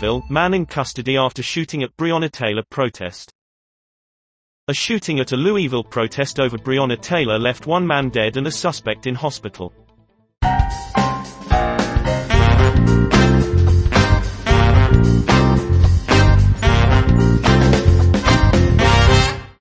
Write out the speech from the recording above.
Louisville, man in custody after shooting at Breonna Taylor protest. A shooting at a Louisville protest over Breonna Taylor left one man dead and a suspect in hospital.